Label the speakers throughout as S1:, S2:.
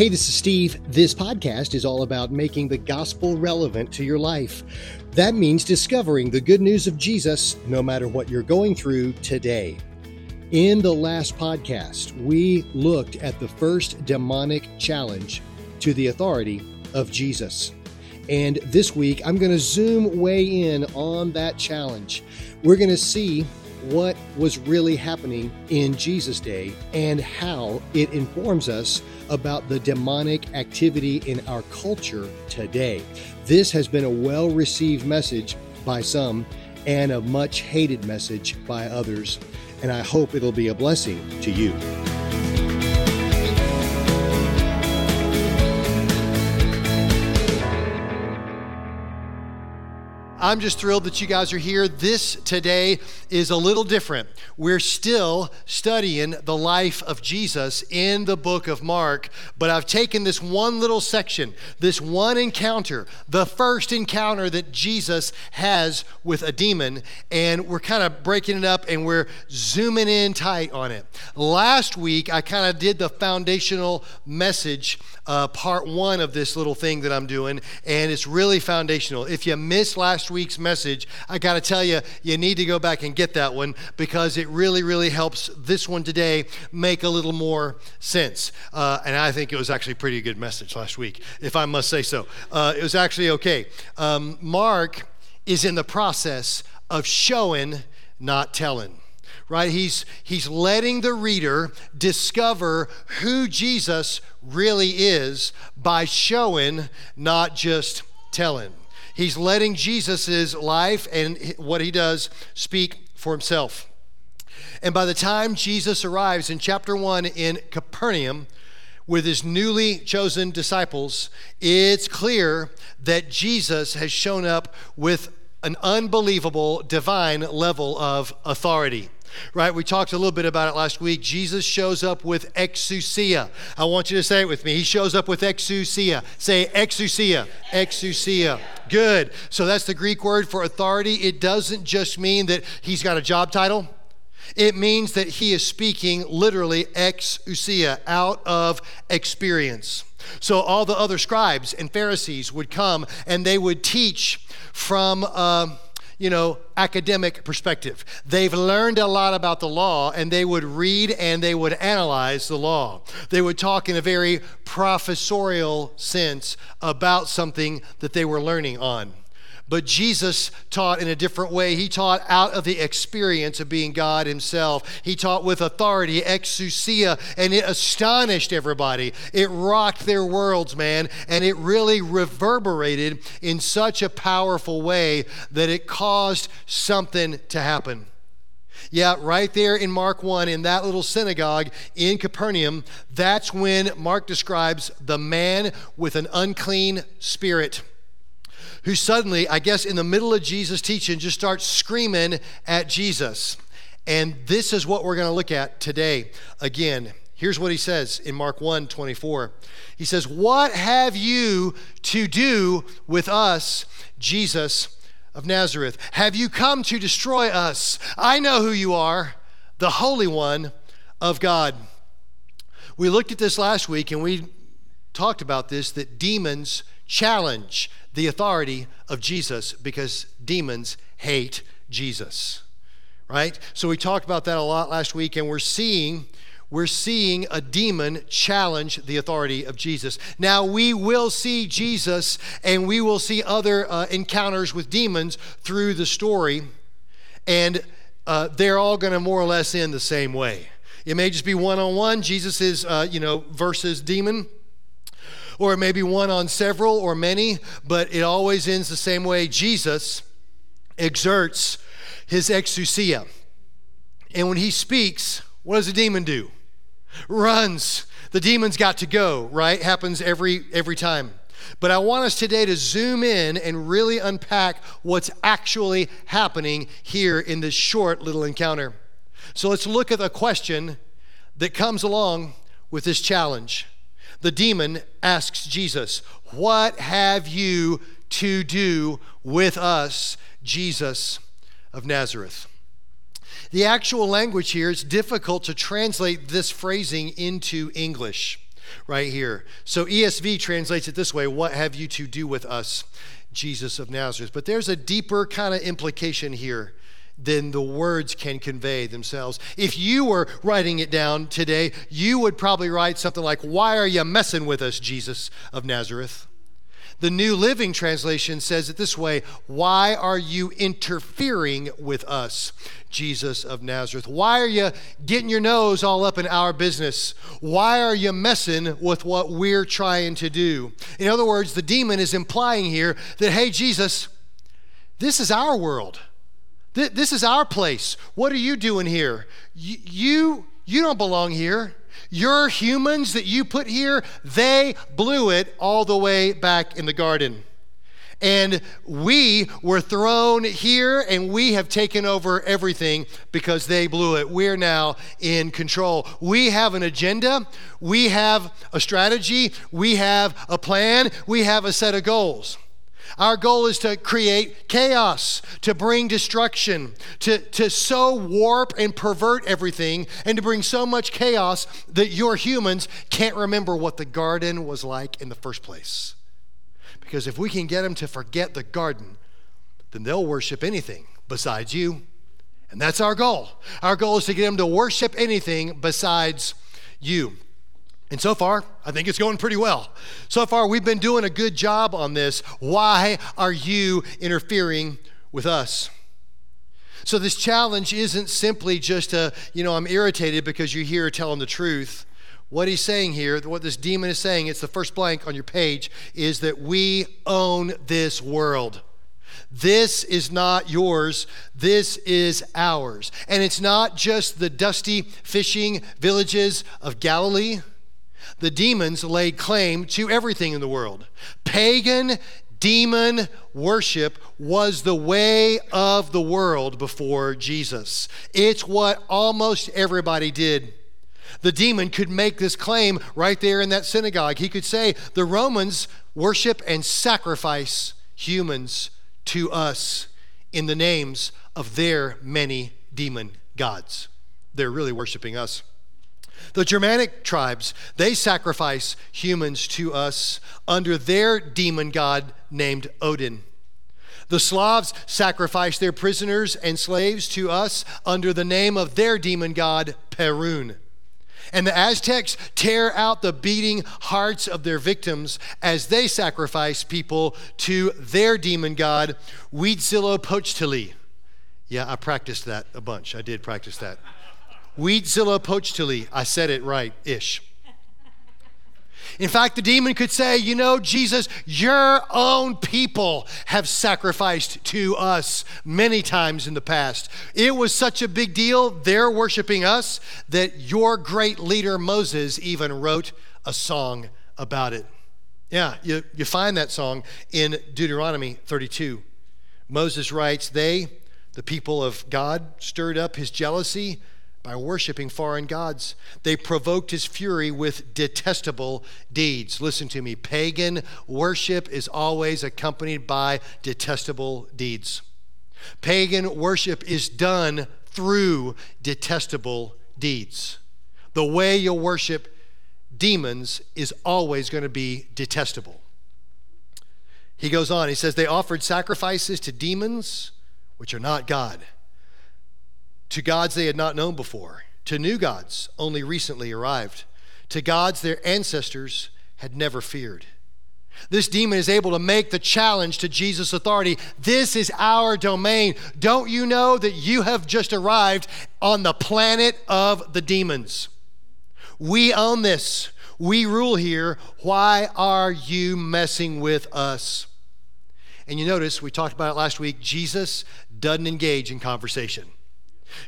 S1: Hey, this is Steve. This podcast is all about making the gospel relevant to your life. That means discovering the good news of Jesus no matter what you're going through today. In the last podcast, we looked at the first demonic challenge to the authority of Jesus. And this week, I'm going to zoom way in on that challenge. We're going to see what was really happening in Jesus' day and how it informs us about the demonic activity in our culture today. This has been a well received message by some and a much hated message by others, and I hope it'll be a blessing to you. I'm just thrilled that you guys are here. This today is a little different. We're still studying the life of Jesus in the book of Mark, but I've taken this one little section, this one encounter, the first encounter that Jesus has with a demon, and we're kind of breaking it up and we're zooming in tight on it. Last week, I kind of did the foundational message uh, part one of this little thing that I'm doing, and it's really foundational. If you missed last week's message, I got to tell you, you need to go back and get that one because it really, really helps this one today make a little more sense. Uh, and I think it was actually a pretty good message last week, if I must say so. Uh, it was actually okay. Um, Mark is in the process of showing, not telling right? He's, he's letting the reader discover who Jesus really is by showing, not just telling. He's letting Jesus' life and what he does speak for himself. And by the time Jesus arrives in chapter 1 in Capernaum, with his newly chosen disciples, it's clear that Jesus has shown up with an unbelievable divine level of authority right? We talked a little bit about it last week. Jesus shows up with exousia. I want you to say it with me. He shows up with exousia. Say exousia. Exousia. Good. So that's the Greek word for authority. It doesn't just mean that he's got a job title. It means that he is speaking literally exousia, out of experience. So all the other scribes and Pharisees would come and they would teach from. Uh, you know, academic perspective. They've learned a lot about the law and they would read and they would analyze the law. They would talk in a very professorial sense about something that they were learning on. But Jesus taught in a different way. He taught out of the experience of being God Himself. He taught with authority, exousia, and it astonished everybody. It rocked their worlds, man, and it really reverberated in such a powerful way that it caused something to happen. Yeah, right there in Mark 1, in that little synagogue in Capernaum, that's when Mark describes the man with an unclean spirit who suddenly, I guess, in the middle of Jesus' teaching, just starts screaming at Jesus. And this is what we're going to look at today. Again, here's what he says in Mark 1 24. He says, What have you to do with us, Jesus of Nazareth? Have you come to destroy us? I know who you are, the Holy One of God. We looked at this last week and we talked about this that demons challenge the authority of Jesus because demons hate Jesus. Right? So we talked about that a lot last week and we're seeing we're seeing a demon challenge the authority of Jesus. Now, we will see Jesus and we will see other uh, encounters with demons through the story, and uh, they're all going to more or less end the same way. It may just be one on one. Jesus is, uh, you know, versus demon or it may be one on several or many, but it always ends the same way. Jesus exerts his exousia. And when he speaks, what does the demon do? Runs. The demon's got to go, right? Happens every every time. But I want us today to zoom in and really unpack what's actually happening here in this short little encounter. So let's look at a question that comes along with this challenge the demon asks Jesus, What have you to do with us, Jesus of Nazareth? The actual language here is difficult to translate this phrasing into English. right here. So ESV translates it this way What have you to do with us, Jesus of Nazareth? But there's a deeper kind of implication here than the words can convey themselves. If you were writing it down today, you would probably write something like, Why are you messing with us, Jesus of Nazareth? The New Living Translation says it this way Why are you interfering with us, Jesus of Nazareth? Why are you getting your nose all up in our business? Why are you messing with what we're trying to do? In other words, the demon is implying here that, hey, Jesus, this is our world. This is our place. What are you doing here? You, you don't belong here. Your humans that you put here, they blew it all the way back in the garden. And we were thrown here and we have taken over everything because they blew it. We're now in control. We have an agenda, we have a strategy, we have a plan, we have a set of goals. Our goal is to create chaos, to bring destruction, to, to so warp and pervert everything, and to bring so much chaos that your humans can't remember what the garden was like in the first place. Because if we can get them to forget the garden, then they'll worship anything besides you. And that's our goal. Our goal is to get them to worship anything besides you. And so far, I think it's going pretty well. So far, we've been doing a good job on this. Why are you interfering with us? So, this challenge isn't simply just a, you know, I'm irritated because you're here telling the truth. What he's saying here, what this demon is saying, it's the first blank on your page, is that we own this world. This is not yours, this is ours. And it's not just the dusty fishing villages of Galilee the demons laid claim to everything in the world. Pagan demon worship was the way of the world before Jesus. It's what almost everybody did. The demon could make this claim right there in that synagogue. He could say, The Romans worship and sacrifice humans to us in the names of their many demon gods. They're really worshiping us. The Germanic tribes, they sacrifice humans to us under their demon god named Odin. The Slavs sacrifice their prisoners and slaves to us under the name of their demon god Perun. And the Aztecs tear out the beating hearts of their victims as they sacrifice people to their demon god Huitzilopochtli. Yeah, I practiced that a bunch. I did practice that. Huitzilopochtli. I said it right ish. In fact, the demon could say, You know, Jesus, your own people have sacrificed to us many times in the past. It was such a big deal, they're worshiping us, that your great leader Moses even wrote a song about it. Yeah, you, you find that song in Deuteronomy 32. Moses writes, They, the people of God, stirred up his jealousy by worshiping foreign gods. They provoked his fury with detestable deeds. Listen to me pagan worship is always accompanied by detestable deeds. Pagan worship is done through detestable deeds. The way you worship demons is always going to be detestable. He goes on, he says, They offered sacrifices to demons, which are not God to gods they had not known before, to new gods only recently arrived, to gods their ancestors had never feared. This demon is able to make the challenge to Jesus' authority. This is our domain. Don't you know that you have just arrived on the planet of the demons? We own this. We rule here. Why are you messing with us? And you notice, we talked about it last week, Jesus doesn't engage in conversation.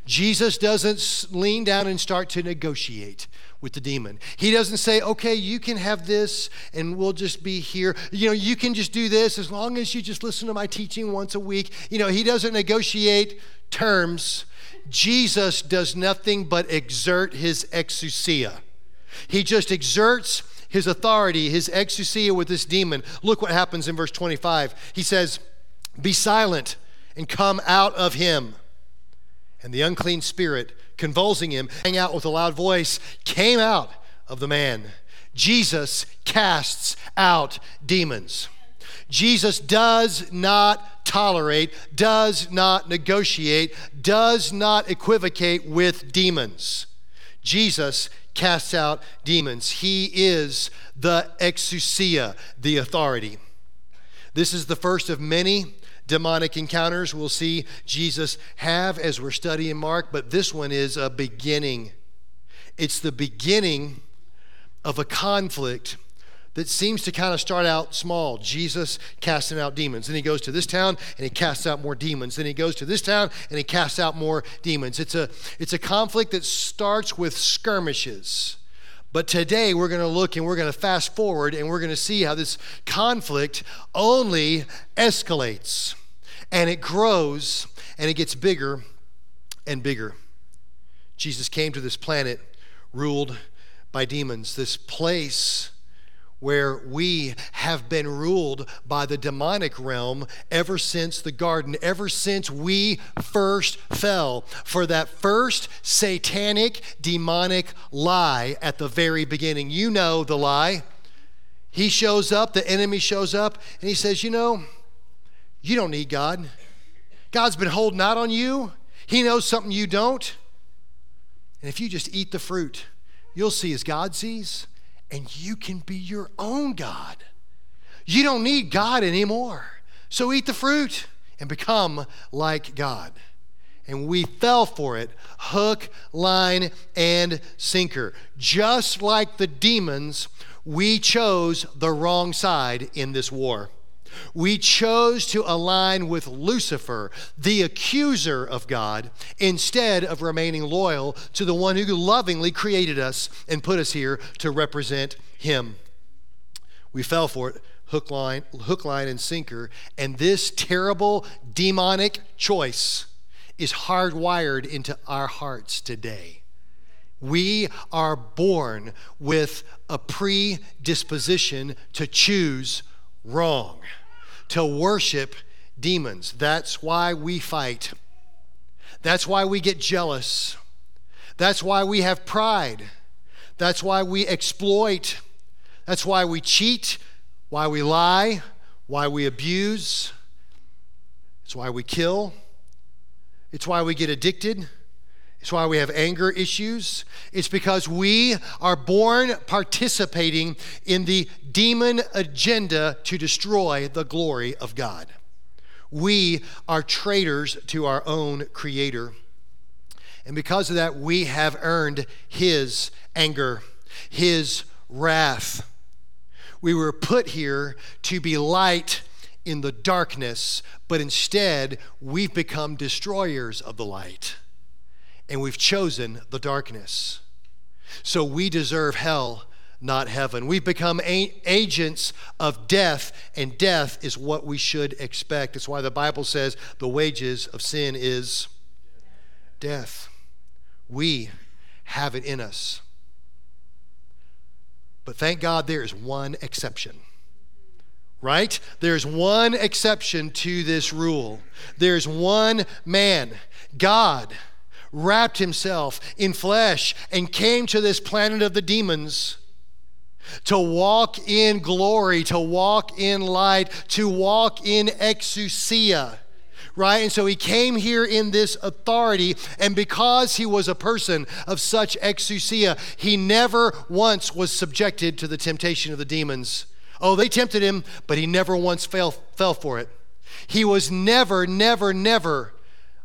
S1: Jesus doesn't lean down and start to negotiate with the demon. He doesn't say, okay, you can have this and we'll just be here. You know, you can just do this as long as you just listen to my teaching once a week. You know, he doesn't negotiate terms. Jesus does nothing but exert his exousia. He just exerts his authority, his exousia with this demon. Look what happens in verse 25. He says, Be silent and come out of him. And the unclean spirit, convulsing him, sang out with a loud voice, came out of the man. Jesus casts out demons. Jesus does not tolerate, does not negotiate, does not equivocate with demons. Jesus casts out demons. He is the exousia, the authority. This is the first of many demonic encounters we'll see Jesus have as we're studying Mark, but this one is a beginning. It's the beginning of a conflict that seems to kind of start out small. Jesus casting out demons. Then he goes to this town and he casts out more demons. Then he goes to this town and he casts out more demons. It's a, it's a conflict that starts with skirmishes. But today we're going to look and we're going to fast forward and we're going to see how this conflict only escalates and it grows and it gets bigger and bigger. Jesus came to this planet ruled by demons, this place where we have been ruled by the demonic realm ever since the garden, ever since we first fell for that first satanic, demonic lie at the very beginning. You know the lie. He shows up, the enemy shows up, and he says, You know, you don't need God. God's been holding out on you, He knows something you don't. And if you just eat the fruit, you'll see as God sees and you can be your own God. You don't need God anymore. So eat the fruit and become like God. And we fell for it hook, line, and sinker. Just like the demons, we chose the wrong side in this war. We chose to align with Lucifer, the accuser of God, instead of remaining loyal to the one who lovingly created us and put us here to represent him. We fell for it, hook, line, hook, line, and sinker. And this terrible demonic choice is hardwired into our hearts today. We are born with a predisposition to choose wrong to worship demons. That's why we fight. That's why we get jealous. That's why we have pride. That's why we exploit. That's why we cheat, why we lie, why we abuse. It's why we kill. It's why we get addicted. It's why we have anger issues. It's because we are born participating in the demon agenda to destroy the glory of God. We are traitors to our own Creator. And because of that, we have earned His anger, His wrath. We were put here to be light in the darkness, but instead, we've become destroyers of the light and we've chosen the darkness. So we deserve hell, not heaven. We've become a- agents of death, and death is what we should expect. It's why the Bible says the wages of sin is death. We have it in us. But thank God there is one exception right? There's one exception to this rule. There's one man, God, wrapped himself in flesh and came to this planet of the demons to walk in glory, to walk in light, to walk in exousia. Right? And so he came here in this authority, and because he was a person of such exousia, he never once was subjected to the temptation of the demons. Oh, they tempted him, but he never once fell, fell for it. He was never, never, never,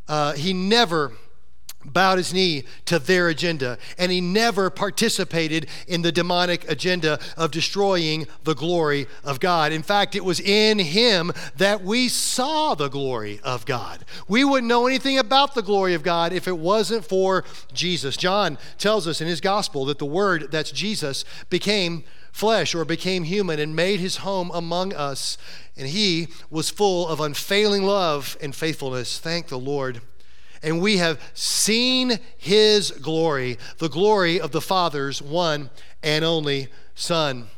S1: uh, he never bowed his knee to their agenda, and he never participated in the demonic agenda of destroying the glory of God. In fact, it was in him that we saw the glory of God. We wouldn't know anything about the glory of God if it wasn't for Jesus. John tells us in his gospel that the word that's Jesus became flesh or became human and made his home among us, and he was full of unfailing love and faithfulness. Thank the Lord and we have seen his glory, the glory of the Father's one and only Son.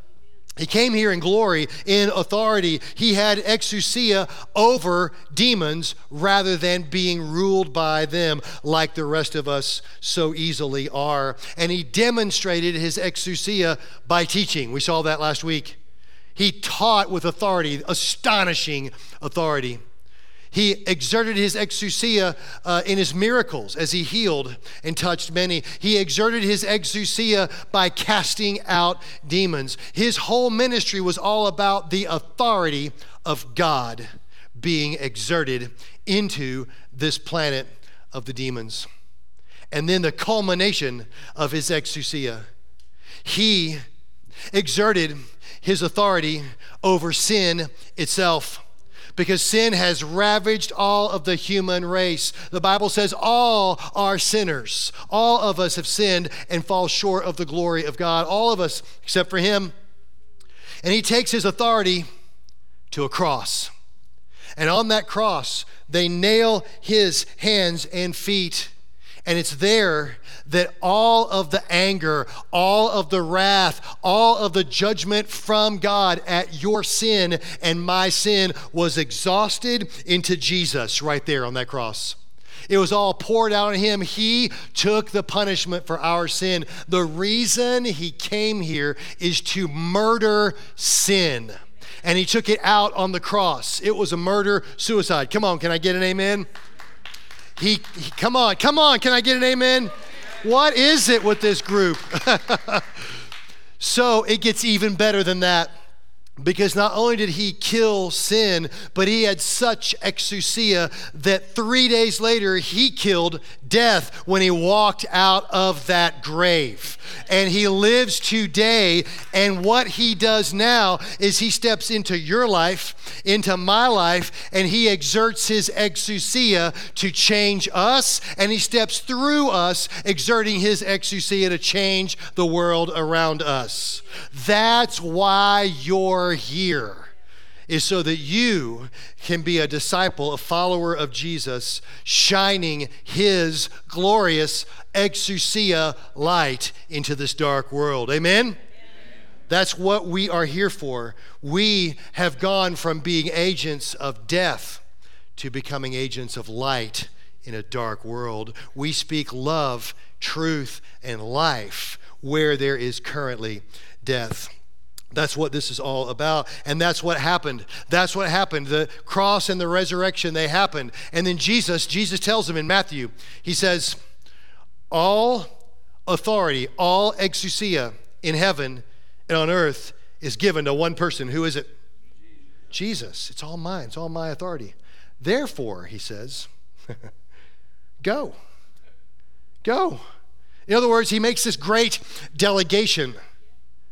S1: He came here in glory, in authority. He had exousia over demons rather than being ruled by them like the rest of us so easily are. And he demonstrated his exousia by teaching. We saw that last week. He taught with authority, astonishing authority. He exerted his exousia uh, in his miracles as he healed and touched many. He exerted his exousia by casting out demons. His whole ministry was all about the authority of God being exerted into this planet of the demons. And then the culmination of his exousia. He exerted his authority over sin itself because sin has ravaged all of the human race. The Bible says all are sinners. All of us have sinned and fall short of the glory of God. All of us, except for him. And he takes his authority to a cross. And on that cross, they nail his hands and feet. And it's there that all of the anger, all of the wrath, all of the judgment from God at your sin and my sin was exhausted into Jesus right there on that cross. It was all poured out on him. He took the punishment for our sin. The reason he came here is to murder sin. And he took it out on the cross. It was a murder suicide. Come on, can I get an amen? He, he, come on, come on, can I get an amen? What is it with this group? so it gets even better than that because not only did he kill sin, but he had such exousia that three days later he killed death when he walked out of that grave. And he lives today. And what he does now is he steps into your life, into my life, and he exerts his exousia to change us. And he steps through us, exerting his exousia to change the world around us. That's why you're here is so that you can be a disciple, a follower of Jesus, shining his glorious exousia light into this dark world. Amen? That's what we are here for. We have gone from being agents of death to becoming agents of light in a dark world. We speak love, truth, and life where there is currently death. That's what this is all about. And that's what happened. That's what happened. The cross and the resurrection, they happened. And then Jesus, Jesus tells them in Matthew, he says, All authority, all exousia in heaven and on earth is given to one person. Who is it? Jesus. It's all mine. It's all my authority. Therefore, he says, go. Go. In other words, he makes this great delegation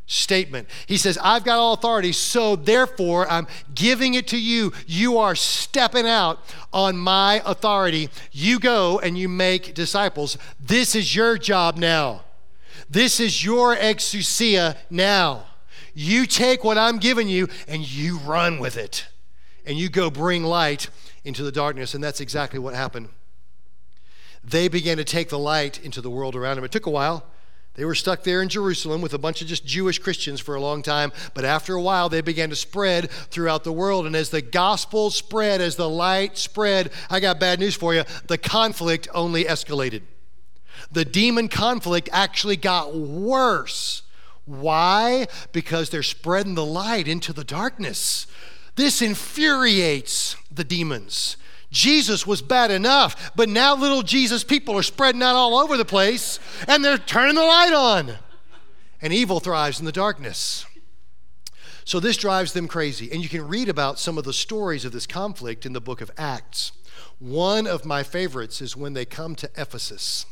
S1: statement. He says, I've got all authority, so therefore I'm giving it to you. You are stepping out on my authority. You go and you make disciples. This is your job now. This is your exousia now. You take what I'm giving you and you run with it. And you go bring light into the darkness. And that's exactly what happened. They began to take the light into the world around them. It took a while. They were stuck there in Jerusalem with a bunch of just Jewish Christians for a long time, but after a while they began to spread throughout the world. And as the gospel spread, as the light spread, I got bad news for you the conflict only escalated. The demon conflict actually got worse. Why? Because they're spreading the light into the darkness. This infuriates the demons. Jesus was bad enough, but now little Jesus people are spreading out all over the place and they're turning the light on. And evil thrives in the darkness. So this drives them crazy. And you can read about some of the stories of this conflict in the book of Acts. One of my favorites is when they come to Ephesus.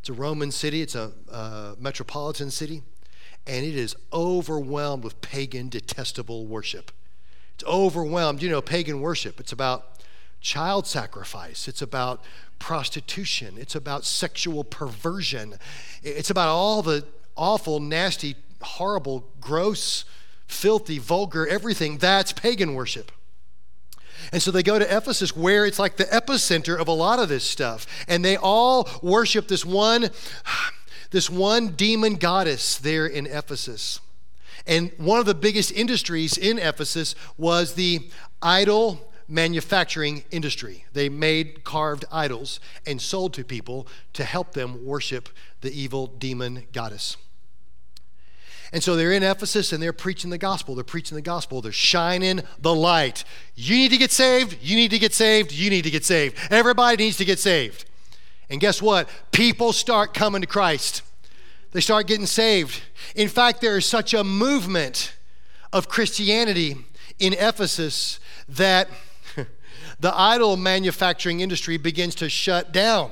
S1: It's a Roman city, it's a uh, metropolitan city, and it is overwhelmed with pagan, detestable worship. It's overwhelmed. You know, pagan worship, it's about child sacrifice, it's about prostitution, it's about sexual perversion, it's about all the awful, nasty, horrible, gross, filthy, vulgar, everything. That's pagan worship. And so they go to Ephesus, where it's like the epicenter of a lot of this stuff. And they all worship this one, this one demon goddess there in Ephesus. And one of the biggest industries in Ephesus was the idol manufacturing industry. They made carved idols and sold to people to help them worship the evil demon goddess. And so they're in Ephesus and they're preaching the gospel. They're preaching the gospel. They're shining the light. You need to get saved. You need to get saved. You need to get saved. Everybody needs to get saved. And guess what? People start coming to Christ. They start getting saved. In fact, there is such a movement of Christianity in Ephesus that the idol manufacturing industry begins to shut down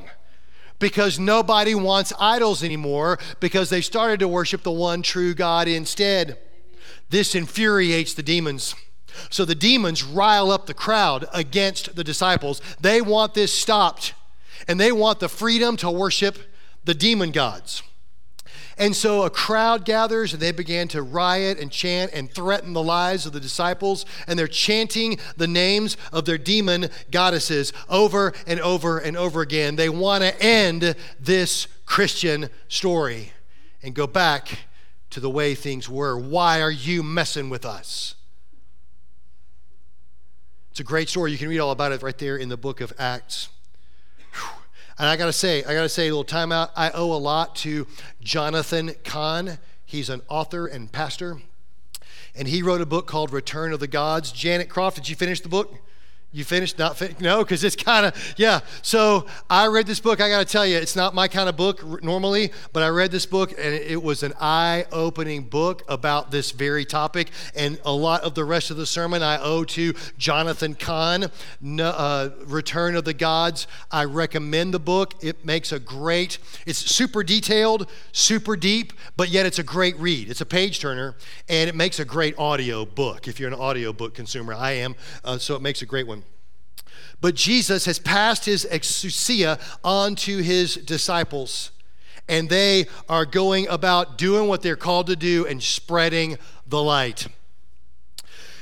S1: because nobody wants idols anymore because they started to worship the one true God instead. This infuriates the demons. So the demons rile up the crowd against the disciples. They want this stopped and they want the freedom to worship the demon gods. And so a crowd gathers and they began to riot and chant and threaten the lives of the disciples. And they're chanting the names of their demon goddesses over and over and over again. They want to end this Christian story and go back to the way things were. Why are you messing with us? It's a great story. You can read all about it right there in the book of Acts. And I got to say, I got to say a little timeout. I owe a lot to Jonathan Cahn. He's an author and pastor. And he wrote a book called Return of the Gods. Janet Croft, did you finish the book? You finished? Not finished? No, because it's kind of, yeah. So I read this book. I got to tell you, it's not my kind of book normally, but I read this book and it was an eye opening book about this very topic. And a lot of the rest of the sermon I owe to Jonathan Cahn, uh, Return of the Gods. I recommend the book. It makes a great, it's super detailed, super deep, but yet it's a great read. It's a page turner and it makes a great audio book if you're an audio book consumer. I am, uh, so it makes a great one. But Jesus has passed his exousia on to his disciples, and they are going about doing what they're called to do and spreading the light.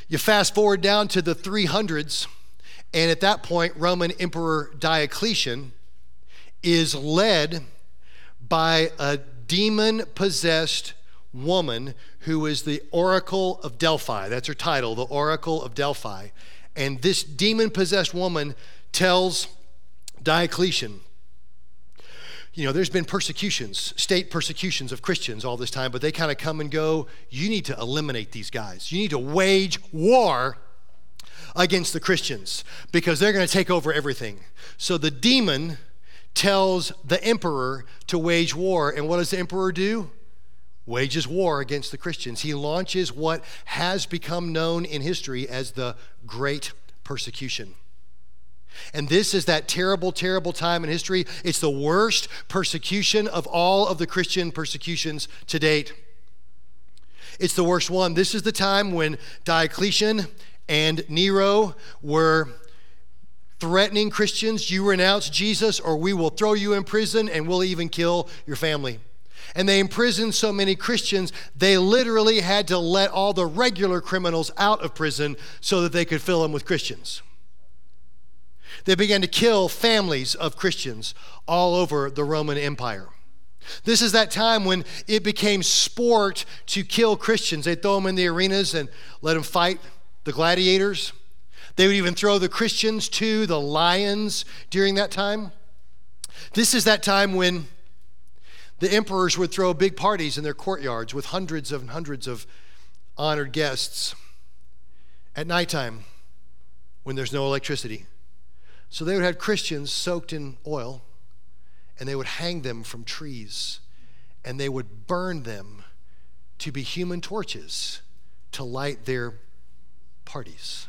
S1: You fast forward down to the 300s, and at that point, Roman Emperor Diocletian is led by a demon possessed woman who is the Oracle of Delphi. That's her title, the Oracle of Delphi. And this demon possessed woman tells Diocletian, you know, there's been persecutions, state persecutions of Christians all this time, but they kind of come and go. You need to eliminate these guys. You need to wage war against the Christians because they're going to take over everything. So the demon tells the emperor to wage war. And what does the emperor do? Wages war against the Christians. He launches what has become known in history as the Great Persecution. And this is that terrible, terrible time in history. It's the worst persecution of all of the Christian persecutions to date. It's the worst one. This is the time when Diocletian and Nero were threatening Christians you renounce Jesus, or we will throw you in prison and we'll even kill your family and they imprisoned so many Christians, they literally had to let all the regular criminals out of prison so that they could fill them with Christians. They began to kill families of Christians all over the Roman Empire. This is that time when it became sport to kill Christians. They'd throw them in the arenas and let them fight the gladiators. They would even throw the Christians to the lions during that time. This is that time when the emperors would throw big parties in their courtyards with hundreds and hundreds of honored guests at nighttime when there's no electricity. So they would have Christians soaked in oil and they would hang them from trees and they would burn them to be human torches to light their parties.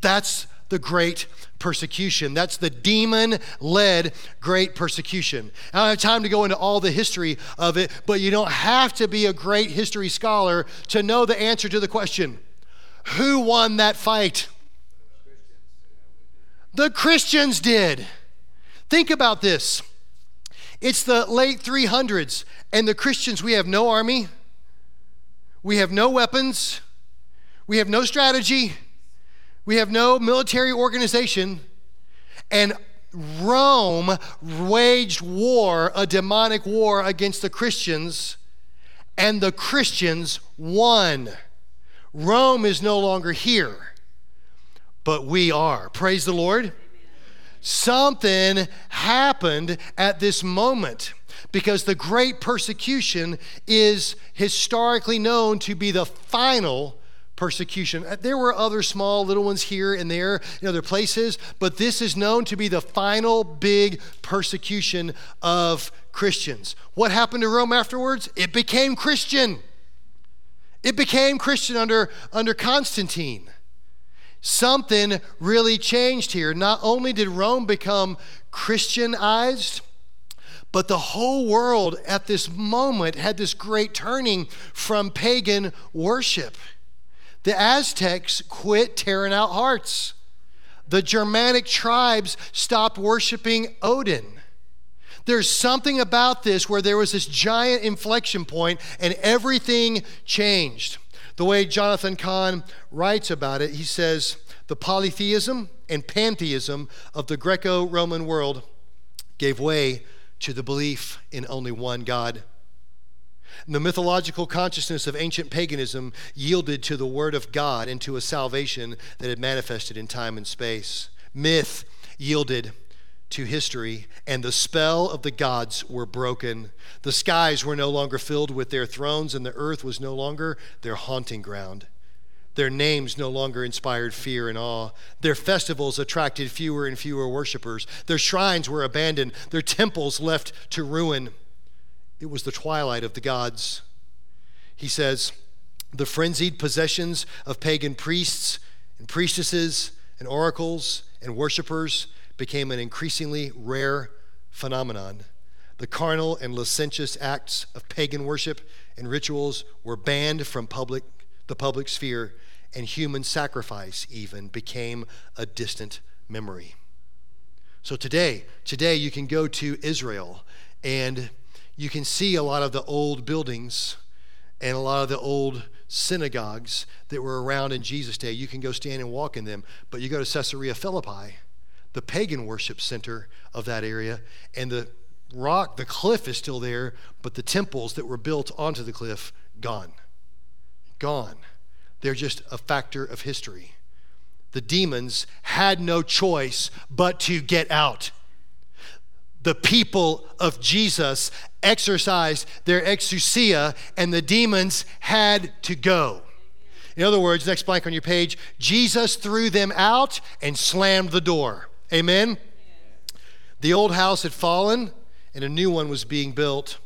S1: That's the great persecution. That's the demon led great persecution. I don't have time to go into all the history of it, but you don't have to be a great history scholar to know the answer to the question who won that fight? The Christians did. Think about this. It's the late 300s, and the Christians, we have no army, we have no weapons, we have no strategy, we have no military organization, and Rome waged war, a demonic war against the Christians, and the Christians won. Rome is no longer here, but we are. Praise the Lord. Something happened at this moment because the great persecution is historically known to be the final persecution. Uh, there were other small little ones here and there in other places, but this is known to be the final big persecution of Christians. What happened to Rome afterwards? It became Christian. It became Christian under, under Constantine. Something really changed here. Not only did Rome become Christianized, but the whole world at this moment had this great turning from pagan worship. The Aztecs quit tearing out hearts. The Germanic tribes stopped worshiping Odin. There's something about this where there was this giant inflection point and everything changed. The way Jonathan Cahn writes about it, he says, the polytheism and pantheism of the Greco Roman world gave way to the belief in only one God. The mythological consciousness of ancient paganism yielded to the Word of God and to a salvation that had manifested in time and space. Myth yielded to history, and the spell of the gods were broken. The skies were no longer filled with their thrones, and the earth was no longer their haunting ground. Their names no longer inspired fear and awe. Their festivals attracted fewer and fewer worshippers. Their shrines were abandoned, their temples left to ruin. It was the twilight of the gods. He says, the frenzied possessions of pagan priests and priestesses and oracles and worshippers became an increasingly rare phenomenon. The carnal and licentious acts of pagan worship and rituals were banned from public, the public sphere, and human sacrifice even became a distant memory. So today, today you can go to Israel and you can see a lot of the old buildings and a lot of the old synagogues that were around in Jesus' day. You can go stand and walk in them, but you go to Caesarea Philippi the pagan worship center of that area. And the rock, the cliff is still there, but the temples that were built onto the cliff, gone. Gone. They're just a factor of history. The demons had no choice but to get out. The people of Jesus exercised their exousia, and the demons had to go. In other words, next blank on your page, Jesus threw them out and slammed the door. Amen? The old house had fallen and a new one was being built.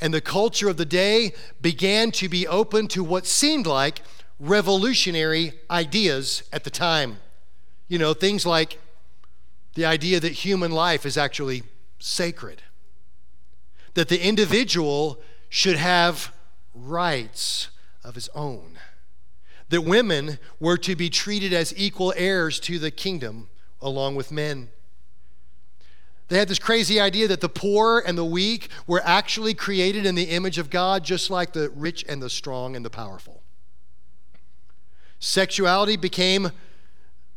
S1: And the culture of the day began to be open to what seemed like revolutionary ideas at the time. You know, things like the idea that human life is actually sacred, that the individual should have rights of his own, that women were to be treated as equal heirs to the kingdom along with men. They had this crazy idea that the poor and the weak were actually created in the image of God, just like the rich and the strong and the powerful. Sexuality became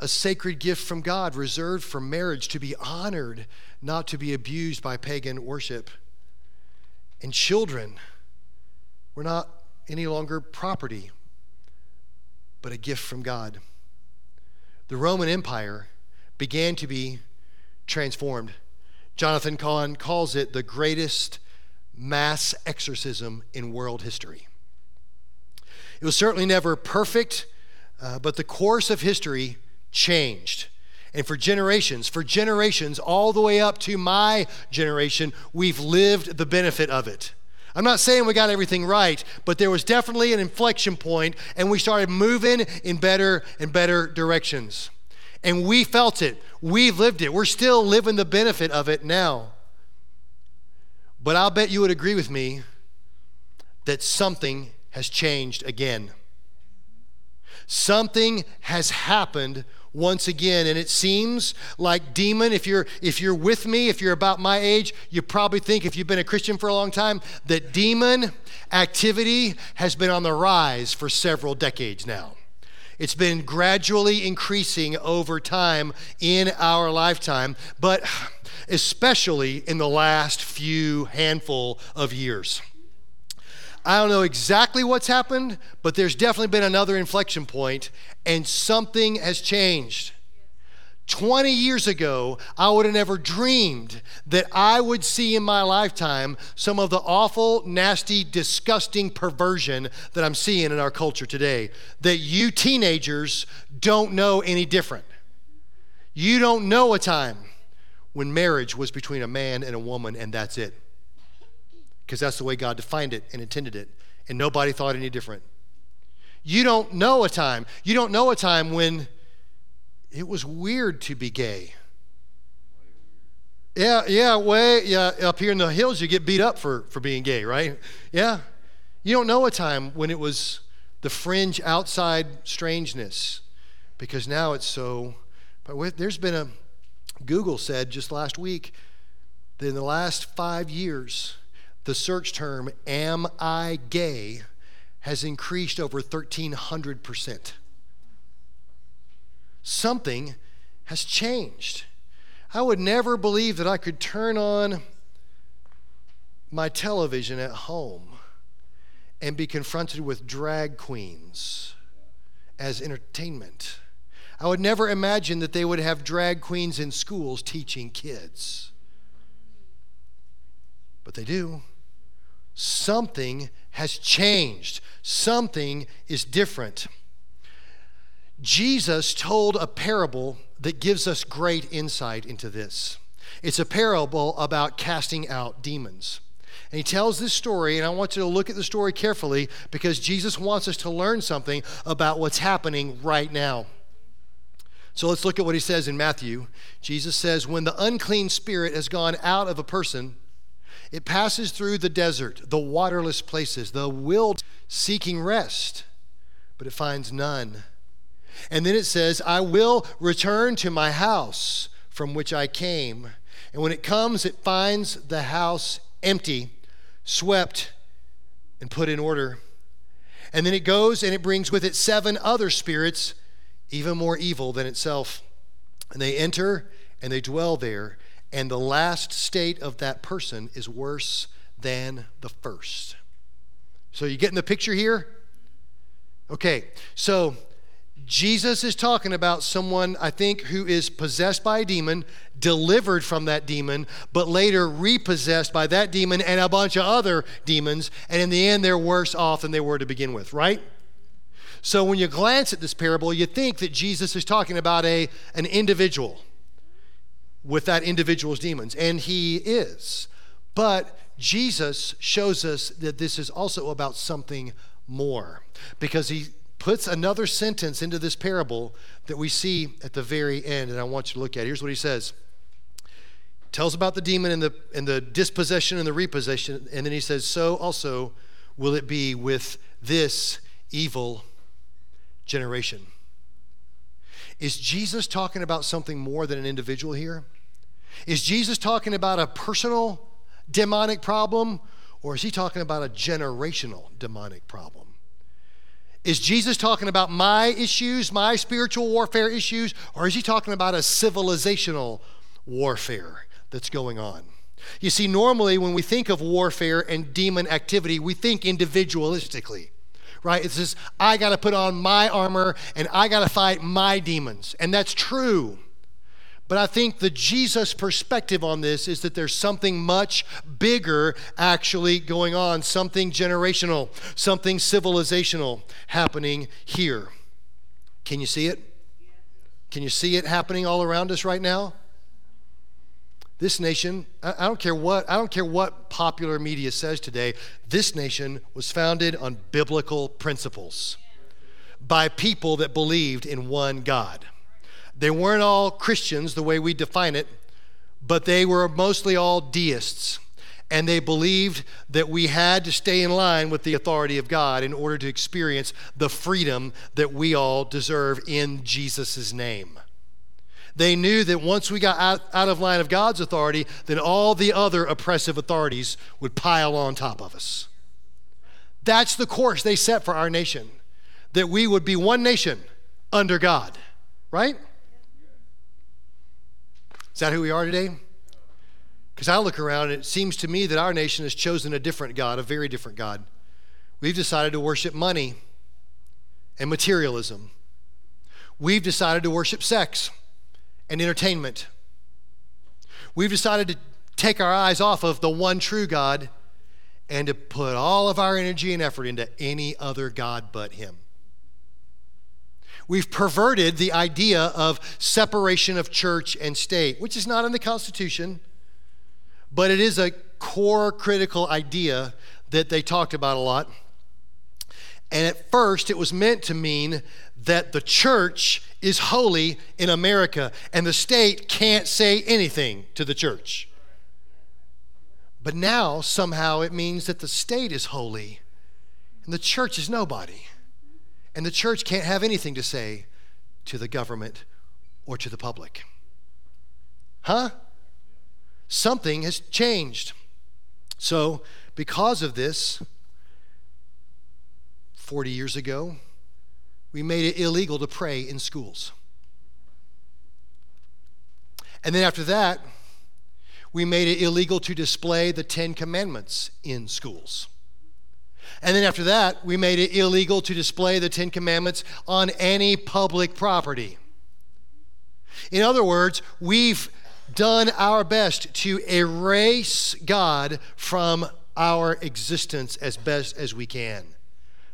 S1: a sacred gift from God, reserved for marriage to be honored, not to be abused by pagan worship. And children were not any longer property, but a gift from God. The Roman Empire began to be transformed. Jonathan Cahn calls it the greatest mass exorcism in world history. It was certainly never perfect, uh, but the course of history changed. And for generations, for generations, all the way up to my generation, we've lived the benefit of it. I'm not saying we got everything right, but there was definitely an inflection point, and we started moving in better and better directions. And we felt it. We lived it. We're still living the benefit of it now. But I'll bet you would agree with me that something has changed again. Something has happened once again and it seems like demon if you're if you're with me if you're about my age you probably think if you've been a christian for a long time that demon activity has been on the rise for several decades now it's been gradually increasing over time in our lifetime, but especially in the last few handful of years. I don't know exactly what's happened, but there's definitely been another inflection point, and something has changed. 20 years ago, I would have never dreamed that I would see in my lifetime some of the awful, nasty, disgusting perversion that I'm seeing in our culture today. That you teenagers don't know any different. You don't know a time when marriage was between a man and a woman, and that's it. Because that's the way God defined it and intended it, and nobody thought any different. You don't know a time. You don't know a time when it was weird to be gay. Yeah, yeah, way, yeah, up here in the hills, you get beat up for, for being gay, right? Yeah. You don't know a time when it was the fringe outside strangeness because now it's so. But there's been a, Google said just last week that in the last five years, the search term, am I gay, has increased over 1,300% something has changed. I would never believe that I could turn on my television at home and be confronted with drag queens as entertainment. I would never imagine that they would have drag queens in schools teaching kids. But they do. Something has changed, something is different. Jesus told a parable that gives us great insight into this. It's a parable about casting out demons. And he tells this story, and I want you to look at the story carefully because Jesus wants us to learn something about what's happening right now. So let's look at what he says in Matthew. Jesus says, When the unclean spirit has gone out of a person, it passes through the desert, the waterless places, the wild, seeking rest, but it finds none. And then it says, I will return to my house from which I came. And when it comes, it finds the house empty, swept, and put in order. And then it goes and it brings with it seven other spirits, even more evil than itself. And they enter and they dwell there. And the last state of that person is worse than the first. So, you getting the picture here? Okay, so Jesus is talking about someone, I think, who is possessed by a demon, delivered from that demon, but later repossessed by that demon and a bunch of other demons. And in the end, they're worse off than they were to begin with, right? So when you glance at this parable, you think that Jesus is talking about a, an individual with that individual's demons, and he is. But Jesus shows us that this is also about something more because he puts another sentence into this parable that we see at the very end, and I want you to look at. Here's what he says. Tells about the demon and the and the dispossession and the repossession, and then he says, So also will it be with this evil generation. Is Jesus talking about something more than an individual here? Is Jesus talking about a personal demonic problem, or is he talking about a generational demonic problem? Is Jesus talking about my issues, my spiritual warfare issues, or is he talking about a civilizational warfare that's going on? You see, normally when we think of warfare and demon activity, we think individualistically, right? It's this I got to put on my armor and I got to fight my demons. And that's true. But I think the Jesus perspective on this is that there's something much bigger actually going on, something generational, something civilizational happening here. Can you see it? Can you see it happening all around us right now? This nation, I don't care what I don't care what popular media says today, this nation was founded on biblical principles by people that believed in one God. They weren't all Christians the way we define it, but they were mostly all deists. And they believed that we had to stay in line with the authority of God in order to experience the freedom that we all deserve in Jesus' name. They knew that once we got out, out of line of God's authority, then all the other oppressive authorities would pile on top of us. That's the course they set for our nation that we would be one nation under God, right? Is that who we are today? Because I look around and it seems to me that our nation has chosen a different God, a very different God. We've decided to worship money and materialism. We've decided to worship sex and entertainment. We've decided to take our eyes off of the one true God and to put all of our energy and effort into any other God but Him. We've perverted the idea of separation of church and state, which is not in the Constitution, but it is a core critical idea that they talked about a lot. And at first, it was meant to mean that the church is holy in America and the state can't say anything to the church. But now, somehow, it means that the state is holy and the church is nobody. And the church can't have anything to say to the government or to the public. Huh? Something has changed. So, because of this, 40 years ago, we made it illegal to pray in schools. And then after that, we made it illegal to display the Ten Commandments in schools. And then after that, we made it illegal to display the Ten Commandments on any public property. In other words, we've done our best to erase God from our existence as best as we can.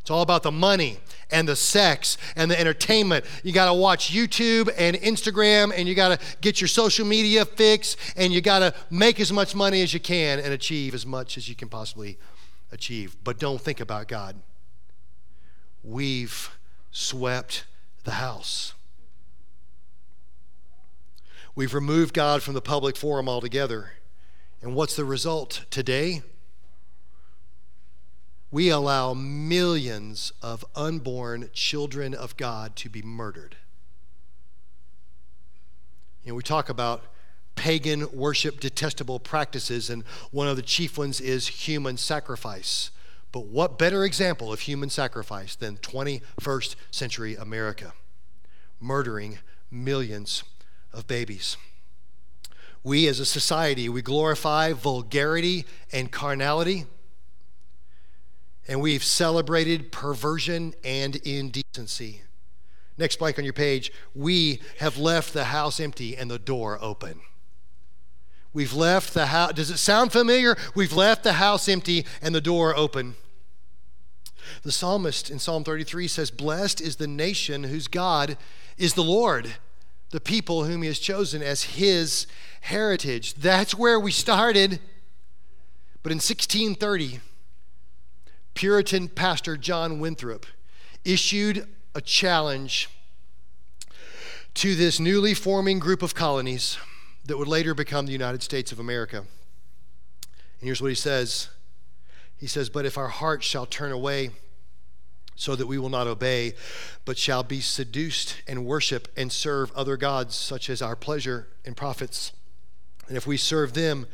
S1: It's all about the money and the sex and the entertainment. You got to watch YouTube and Instagram and you got to get your social media fix and you got to make as much money as you can and achieve as much as you can possibly achieve. But don't think about God. We've swept the house. We've removed God from the public forum altogether. And what's the result today? We allow millions of unborn children of God to be murdered. You know, we talk about pagan worship detestable practices, and one of the chief ones is human sacrifice. But what better example of human sacrifice than 21st century America, murdering millions of babies? We as a society, we glorify vulgarity and carnality and we've celebrated perversion and indecency. Next blank on your page, we have left the house empty and the door open. We've left the house, does it sound familiar? We've left the house empty and the door open. The psalmist in Psalm 33 says, Blessed is the nation whose God is the Lord, the people whom he has chosen as his heritage. That's where we started. But in 1630, Puritan pastor John Winthrop issued a challenge to this newly forming group of colonies that would later become the United States of America. And here's what he says He says, But if our hearts shall turn away, so that we will not obey, but shall be seduced and worship and serve other gods, such as our pleasure and profits. And if we serve them,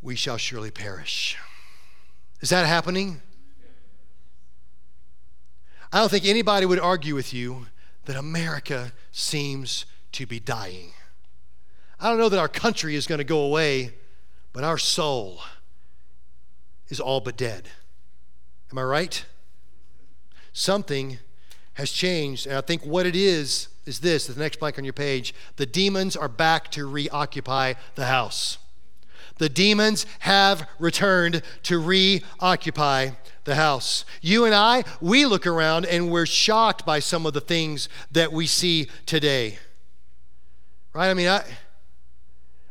S1: we shall surely perish. Is that happening? I don't think anybody would argue with you that America seems to be dying. I don't know that our country is going to go away, but our soul is all but dead. Am I right? Something has changed, and I think what it is is this the next blank on your page the demons are back to reoccupy the house. The demons have returned to reoccupy the house. You and I, we look around and we're shocked by some of the things that we see today. Right? I mean, I,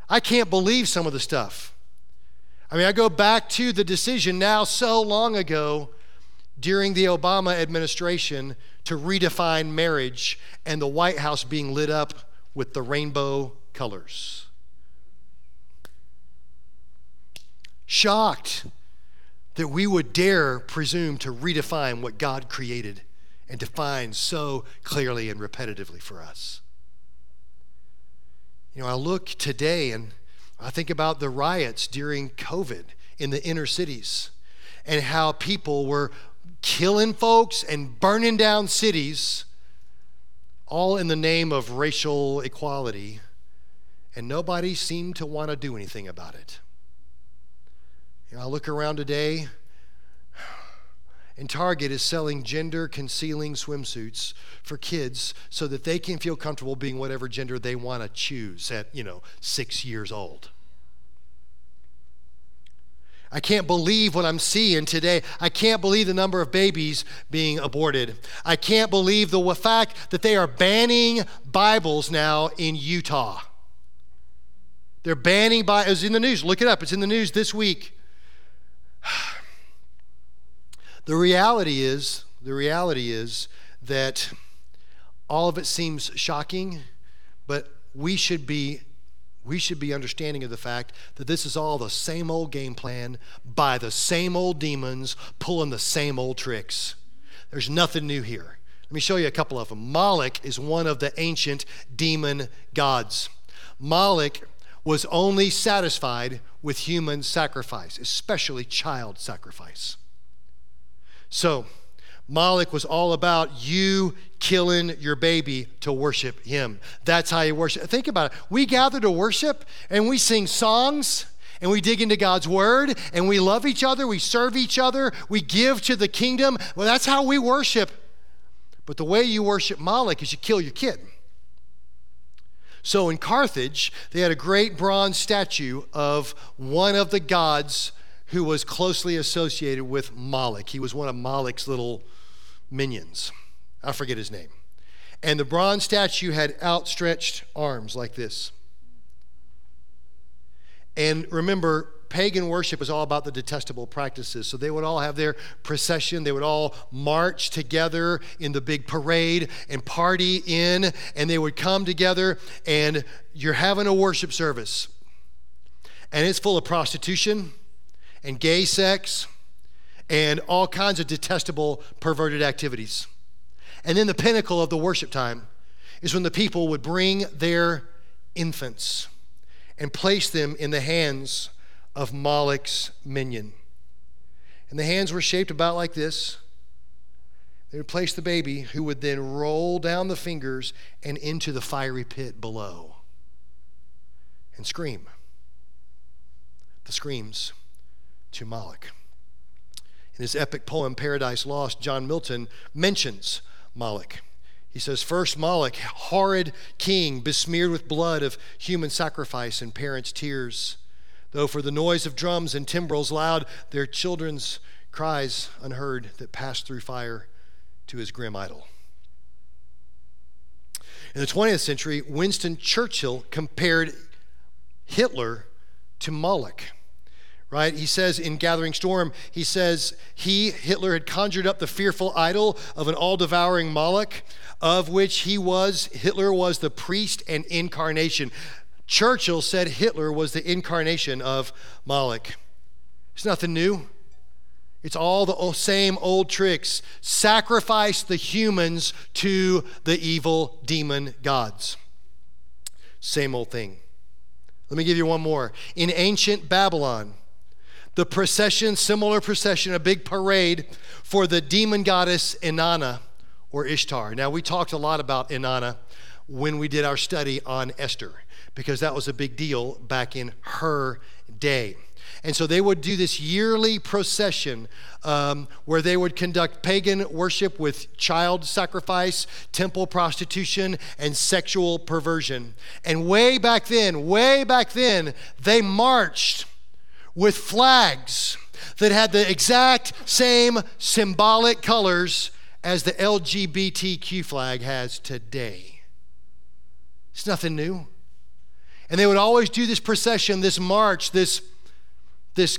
S1: I can't believe some of the stuff. I mean, I go back to the decision now so long ago during the Obama administration to redefine marriage and the White House being lit up with the rainbow colors. Shocked that we would dare presume to redefine what God created and define so clearly and repetitively for us. You know, I look today and I think about the riots during COVID in the inner cities and how people were killing folks and burning down cities, all in the name of racial equality, and nobody seemed to want to do anything about it. I look around today, And Target is selling gender concealing swimsuits for kids so that they can feel comfortable being whatever gender they want to choose at, you know, six years old. I can't believe what I'm seeing today. I can't believe the number of babies being aborted. I can't believe the fact that they are banning Bibles now in Utah. They're banning Bibles. In the news. Look it up. It's in the news this week. The reality is, the reality is that all of it seems shocking, but we should be we should be understanding of the fact that this is all the same old game plan by the same old demons pulling the same old tricks. There's nothing new here. Let me show you a couple of them. Moloch is one of the ancient demon gods. Moloch was only satisfied with human sacrifice, especially child sacrifice. So, Moloch was all about you killing your baby to worship him. That's how you worship. Think about it. We gather to worship and we sing songs and we dig into God's word and we love each other, we serve each other, we give to the kingdom. Well, that's how we worship. But the way you worship Moloch is you kill your kid. So in Carthage, they had a great bronze statue of one of the gods who was closely associated with Moloch. He was one of Moloch's little minions. I forget his name. And the bronze statue had outstretched arms like this. And remember, pagan worship is all about the detestable practices. So they would all have their procession. They would all march together in the big parade and party in, and they would come together, and you're having a worship service. And it's full of prostitution and gay sex and all kinds of detestable, perverted activities. And then the pinnacle of the worship time is when the people would bring their infants and place them in the hands of Moloch's minion. And the hands were shaped about like this. They would place the baby, who would then roll down the fingers and into the fiery pit below and scream. The screams to Moloch. In his epic poem, Paradise Lost, John Milton mentions Moloch. He says, First, Moloch, horrid king, besmeared with blood of human sacrifice and parents' tears. Though for the noise of drums and timbrels loud, their children's cries unheard that passed through fire to his grim idol. In the 20th century, Winston Churchill compared Hitler to Moloch right? He says in Gathering Storm, he says he, Hitler, had conjured up the fearful idol of an all devouring Moloch, of which he was, Hitler was the priest and incarnation. Churchill said Hitler was the incarnation of Moloch. It's nothing new. It's all the same old tricks. Sacrifice the humans to the evil demon gods. Same old thing. Let me give you one more. In ancient Babylon, the procession, similar procession, a big parade for the demon goddess Inanna or Ishtar. Now, we talked a lot about Inanna when we did our study on Esther because that was a big deal back in her day. And so they would do this yearly procession um, where they would conduct pagan worship with child sacrifice, temple prostitution, and sexual perversion. And way back then, way back then, they marched with flags that had the exact same symbolic colors as the LGBTQ flag has today. It's nothing new. And they would always do this procession, this march, this, this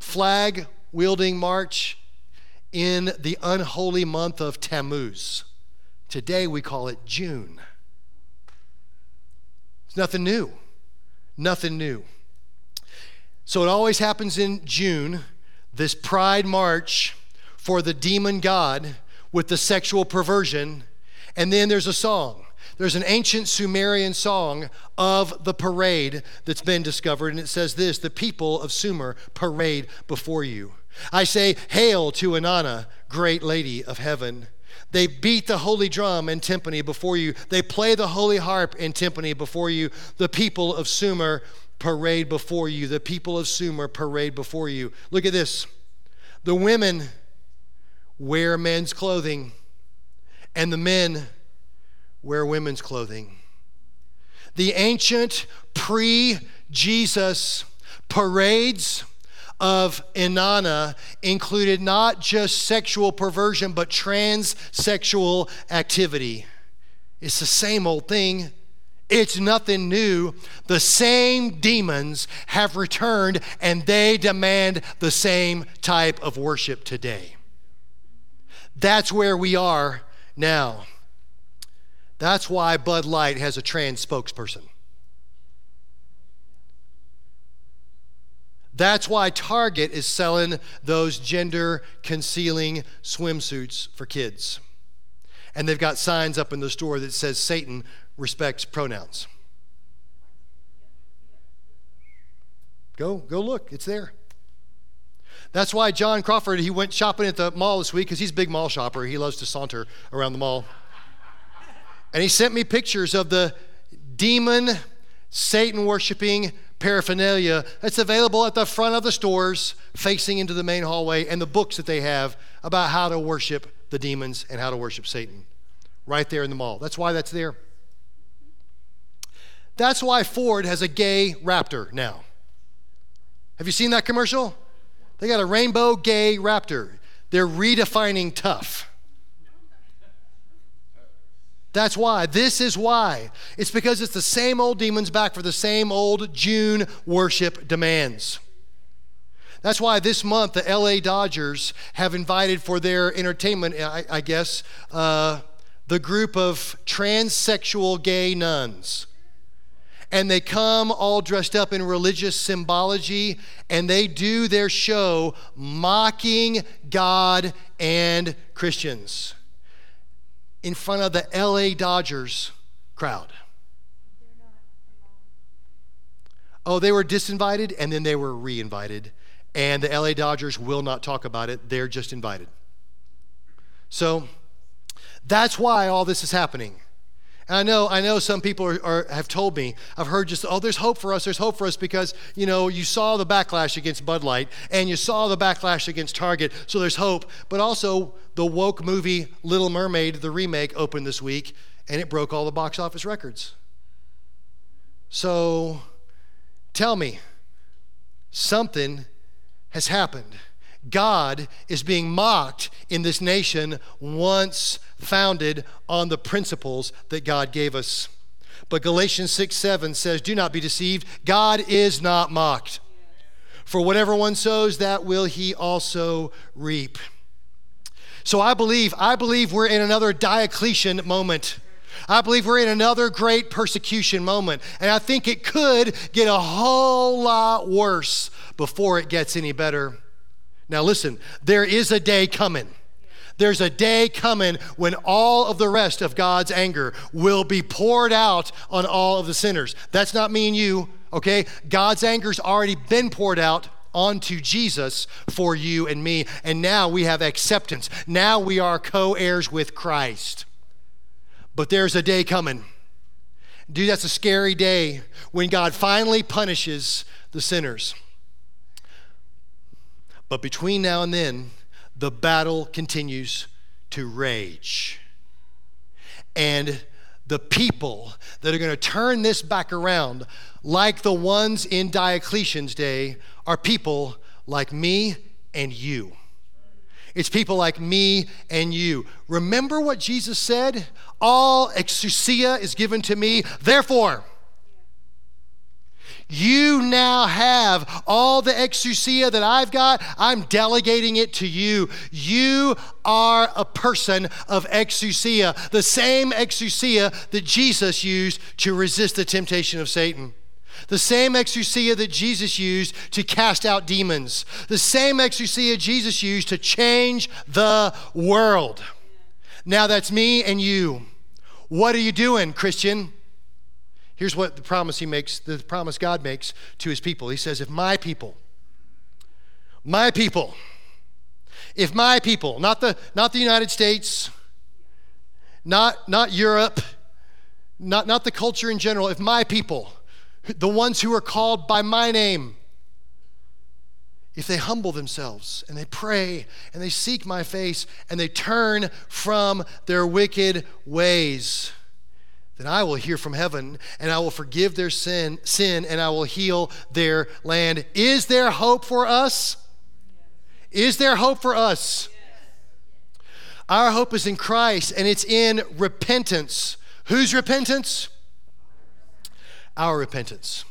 S1: flag wielding march in the unholy month of Tammuz. Today we call it June. It's nothing new. Nothing new. So it always happens in June, this pride march for the demon god with the sexual perversion. And then there's a song. There's an ancient Sumerian song of the parade that's been discovered, and it says this The people of Sumer parade before you. I say, Hail to Inanna, great lady of heaven. They beat the holy drum in timpani before you. They play the holy harp in timpani before you. The people of Sumer parade before you. The people of Sumer parade before you. Look at this. The women wear men's clothing, and the men wear women's clothing. The ancient pre Jesus parades of Inanna included not just sexual perversion, but transsexual activity. It's the same old thing. It's nothing new. The same demons have returned and they demand the same type of worship today. That's where we are now. That's why Bud Light has a trans spokesperson. That's why Target is selling those gender concealing swimsuits for kids. And they've got signs up in the store that says Satan respects pronouns. Go, go look, it's there. That's why John Crawford, he went shopping at the mall this week because he's a big mall shopper. He loves to saunter around the mall. And he sent me pictures of the demon, Satan worshiping paraphernalia that's available at the front of the stores facing into the main hallway and the books that they have about how to worship the demons and how to worship Satan right there in the mall. That's why that's there. That's why Ford has a gay Raptor now. Have you seen that commercial? They got a rainbow gay Raptor. They're redefining tough. That's why. This is why. It's because it's the same old demons back for the same old June worship demands. That's why this month the LA Dodgers have invited for their entertainment, I, I guess, uh, the group of transsexual gay nuns. And they come all dressed up in religious symbology and they do their show mocking God and Christians in front of the LA Dodgers crowd. Oh, they were disinvited and then they were reinvited. And the LA Dodgers will not talk about it. They're just invited. So that's why all this is happening. And I know, I know some people are, are, have told me, I've heard just, oh, there's hope for us, there's hope for us because, you know, you saw the backlash against Bud Light and you saw the backlash against Target, so there's hope. But also, the woke movie Little Mermaid, the remake, opened this week and it broke all the box office records. So tell me, something has happened. God is being mocked in this nation once founded on the principles that God gave us. But Galatians 6 7 says, Do not be deceived. God is not mocked. For whatever one sows, that will he also reap. So I believe, I believe we're in another Diocletian moment. I believe we're in another great persecution moment. And I think it could get a whole lot worse before it gets any better. Now, listen, there is a day coming. There's a day coming when all of the rest of God's anger will be poured out on all of the sinners. That's not me and you, okay? God's anger's already been poured out onto Jesus for you and me. And now we have acceptance. Now we are co heirs with Christ. But there's a day coming. Dude, that's a scary day when God finally punishes the sinners. But between now and then, the battle continues to rage. And the people that are going to turn this back around, like the ones in Diocletian's day, are people like me and you. It's people like me and you. Remember what Jesus said? All exousia is given to me. Therefore, you now have all the exousia that I've got. I'm delegating it to you. You are a person of exousia, the same exousia that Jesus used to resist the temptation of Satan. The same exousia that Jesus used to cast out demons. The same exousia Jesus used to change the world. Now that's me and you. What are you doing, Christian? Here's what the promise he makes, the promise God makes to his people. He says, If my people, my people, if my people, not the, not the United States, not, not Europe, not, not the culture in general, if my people, the ones who are called by my name, if they humble themselves and they pray and they seek my face and they turn from their wicked ways, then I will hear from heaven and I will forgive their sin, sin and I will heal their land. Is there hope for us? Is there hope for us? Our hope is in Christ and it's in repentance. Whose repentance? Our repentance.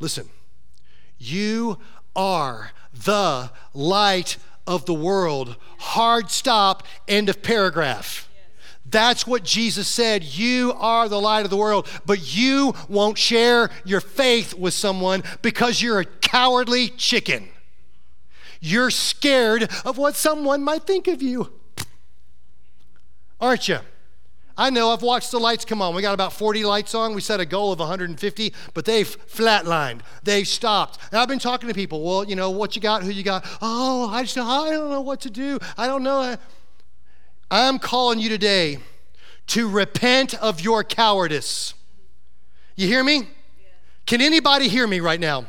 S1: Listen, you are the light of the world. Hard stop, end of paragraph. That's what Jesus said. You are the light of the world, but you won't share your faith with someone because you're a cowardly chicken. You're scared of what someone might think of you. Aren't you? I know I've watched the lights come on. We got about 40 lights on. We set a goal of 150, but they've flatlined. They've stopped. And I've been talking to people. Well, you know, what you got, who you got? Oh, I just I don't know what to do. I don't know. I'm calling you today to repent of your cowardice. You hear me? Can anybody hear me right now?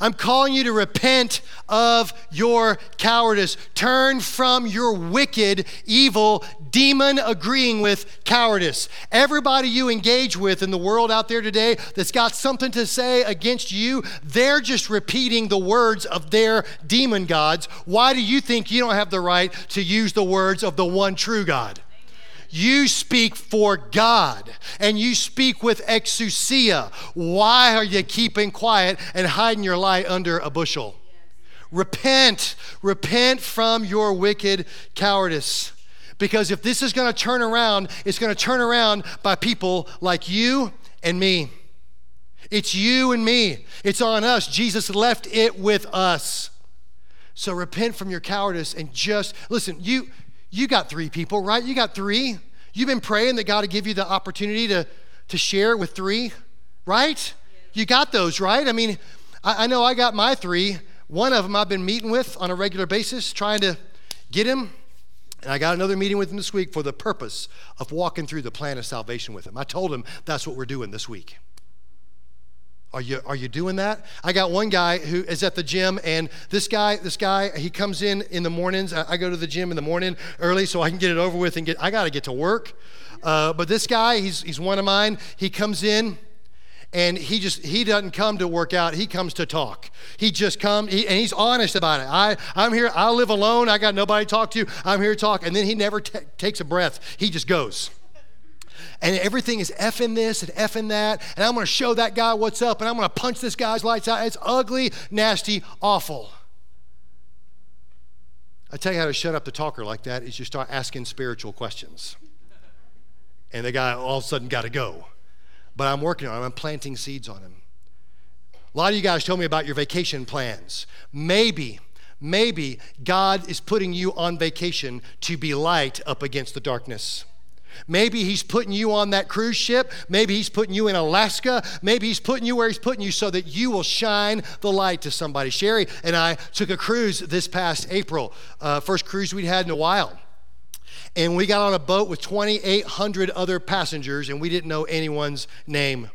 S1: I'm calling you to repent of your cowardice. Turn from your wicked, evil, demon agreeing with cowardice. Everybody you engage with in the world out there today that's got something to say against you, they're just repeating the words of their demon gods. Why do you think you don't have the right to use the words of the one true God? You speak for God and you speak with exousia. Why are you keeping quiet and hiding your light under a bushel? Repent. Repent from your wicked cowardice. Because if this is going to turn around, it's going to turn around by people like you and me. It's you and me. It's on us. Jesus left it with us. So repent from your cowardice and just listen, you you got three people, right? You got three. You've been praying that God would give you the opportunity to, to share with three, right? You got those, right? I mean, I, I know I got my three. One of them I've been meeting with on a regular basis, trying to get him. And I got another meeting with him this week for the purpose of walking through the plan of salvation with him. I told him that's what we're doing this week. Are you, are you doing that? I got one guy who is at the gym, and this guy, this guy, he comes in in the mornings. I, go to the gym in the morning early so I can get it over with and get. I got to get to work. Uh, but this guy, he's he's one of mine. He comes in, and he just he doesn't come to work out. He comes to talk. He just comes, he, and he's honest about it. I I'm here. I live alone. I got nobody to talk to. I'm here to talk. And then he never t- takes a breath. He just goes and everything is effing this and effing that, and I'm gonna show that guy what's up, and I'm gonna punch this guy's lights out. It's ugly, nasty, awful. I tell you how to shut up the talker like that is you start asking spiritual questions. And the guy all of a sudden got to go. But I'm working on him, I'm planting seeds on him. A lot of you guys told me about your vacation plans. Maybe, maybe God is putting you on vacation to be light up against the darkness. Maybe he's putting you on that cruise ship. Maybe he's putting you in Alaska. Maybe he's putting you where he's putting you so that you will shine the light to somebody. Sherry and I took a cruise this past April, uh, first cruise we'd had in a while. And we got on a boat with 2,800 other passengers, and we didn't know anyone's name.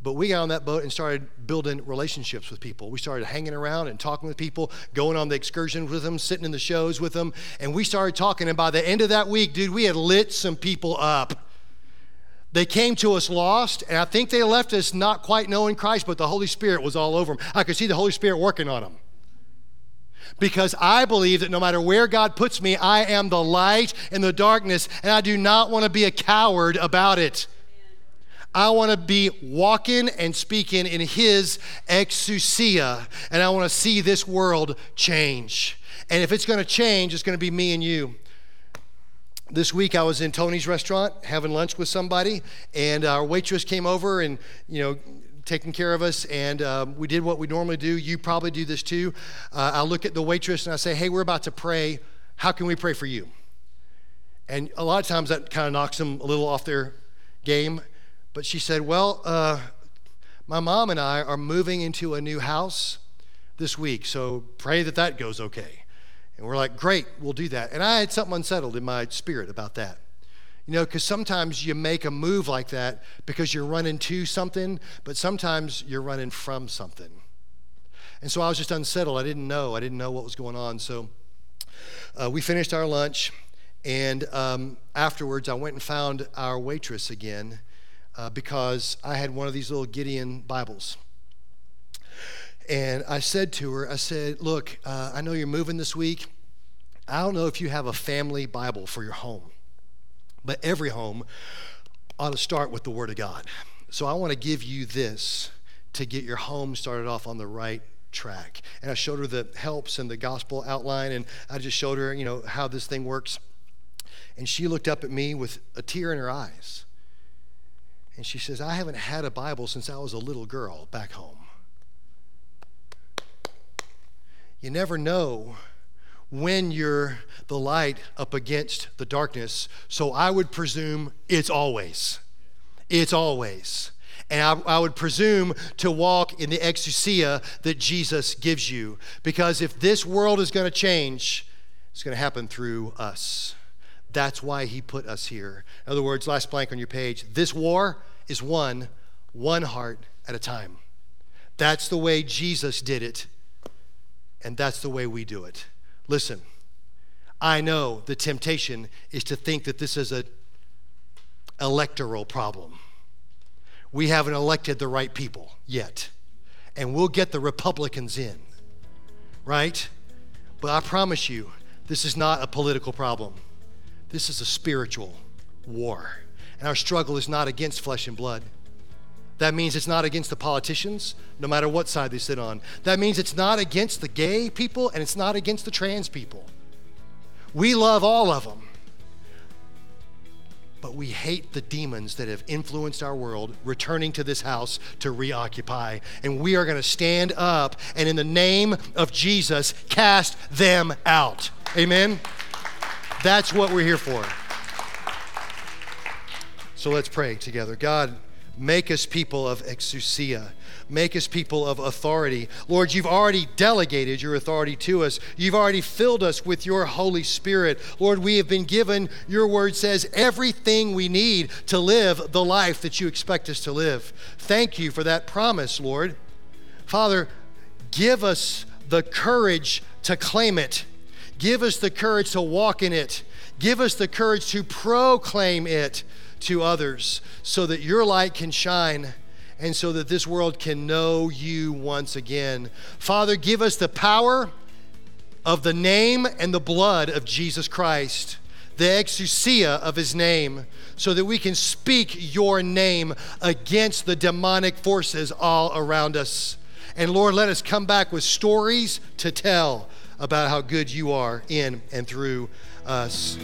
S1: But we got on that boat and started building relationships with people. We started hanging around and talking with people, going on the excursions with them, sitting in the shows with them. And we started talking. And by the end of that week, dude, we had lit some people up. They came to us lost, and I think they left us not quite knowing Christ, but the Holy Spirit was all over them. I could see the Holy Spirit working on them. Because I believe that no matter where God puts me, I am the light in the darkness, and I do not want to be a coward about it. I want to be walking and speaking in His exousia, and I want to see this world change. And if it's going to change, it's going to be me and you. This week I was in Tony's restaurant having lunch with somebody, and our waitress came over and, you know, taking care of us, and um, we did what we normally do. You probably do this too. Uh, I look at the waitress and I say, Hey, we're about to pray. How can we pray for you? And a lot of times that kind of knocks them a little off their game. But she said, Well, uh, my mom and I are moving into a new house this week, so pray that that goes okay. And we're like, Great, we'll do that. And I had something unsettled in my spirit about that. You know, because sometimes you make a move like that because you're running to something, but sometimes you're running from something. And so I was just unsettled. I didn't know. I didn't know what was going on. So uh, we finished our lunch, and um, afterwards I went and found our waitress again uh, because I had one of these little Gideon Bibles. And I said to her, I said, Look, uh, I know you're moving this week. I don't know if you have a family Bible for your home, but every home ought to start with the Word of God. So I want to give you this to get your home started off on the right track. And I showed her the helps and the gospel outline, and I just showed her, you know, how this thing works. And she looked up at me with a tear in her eyes. And she says, I haven't had a Bible since I was a little girl back home. You never know when you're the light up against the darkness. So I would presume it's always. It's always. And I, I, would presume to walk in the exousia that Jesus gives you. Because if this world is going to change, it's going to happen through us. That's why he put us here. In other words, last blank on your page this war is won one heart at a time. That's the way Jesus did it, and that's the way we do it. Listen, I know the temptation is to think that this is an electoral problem. We haven't elected the right people yet, and we'll get the Republicans in, right? But I promise you, this is not a political problem. This is a spiritual war. And our struggle is not against flesh and blood. That means it's not against the politicians, no matter what side they sit on. That means it's not against the gay people and it's not against the trans people. We love all of them. But we hate the demons that have influenced our world returning to this house to reoccupy. And we are going to stand up and, in the name of Jesus, cast them out. Amen? That's what we're here for. So let's pray together. God, Make us people of exousia. Make us people of authority. Lord, you've already delegated your authority to us. You've already filled us with your Holy Spirit. Lord, we have been given, your word says, everything we need to live the life that you expect us to live. Thank you for that promise, Lord. Father, give us the courage to claim it. Give us the courage to walk in it. Give us the courage to proclaim it to others so that your light can shine and so that this world can know you once again. Father, give us the power of the name and the blood of Jesus Christ, the exousia of his name, so that we can speak your name against the demonic forces all around us. And Lord, let us come back with stories to tell about how good you are in and through us.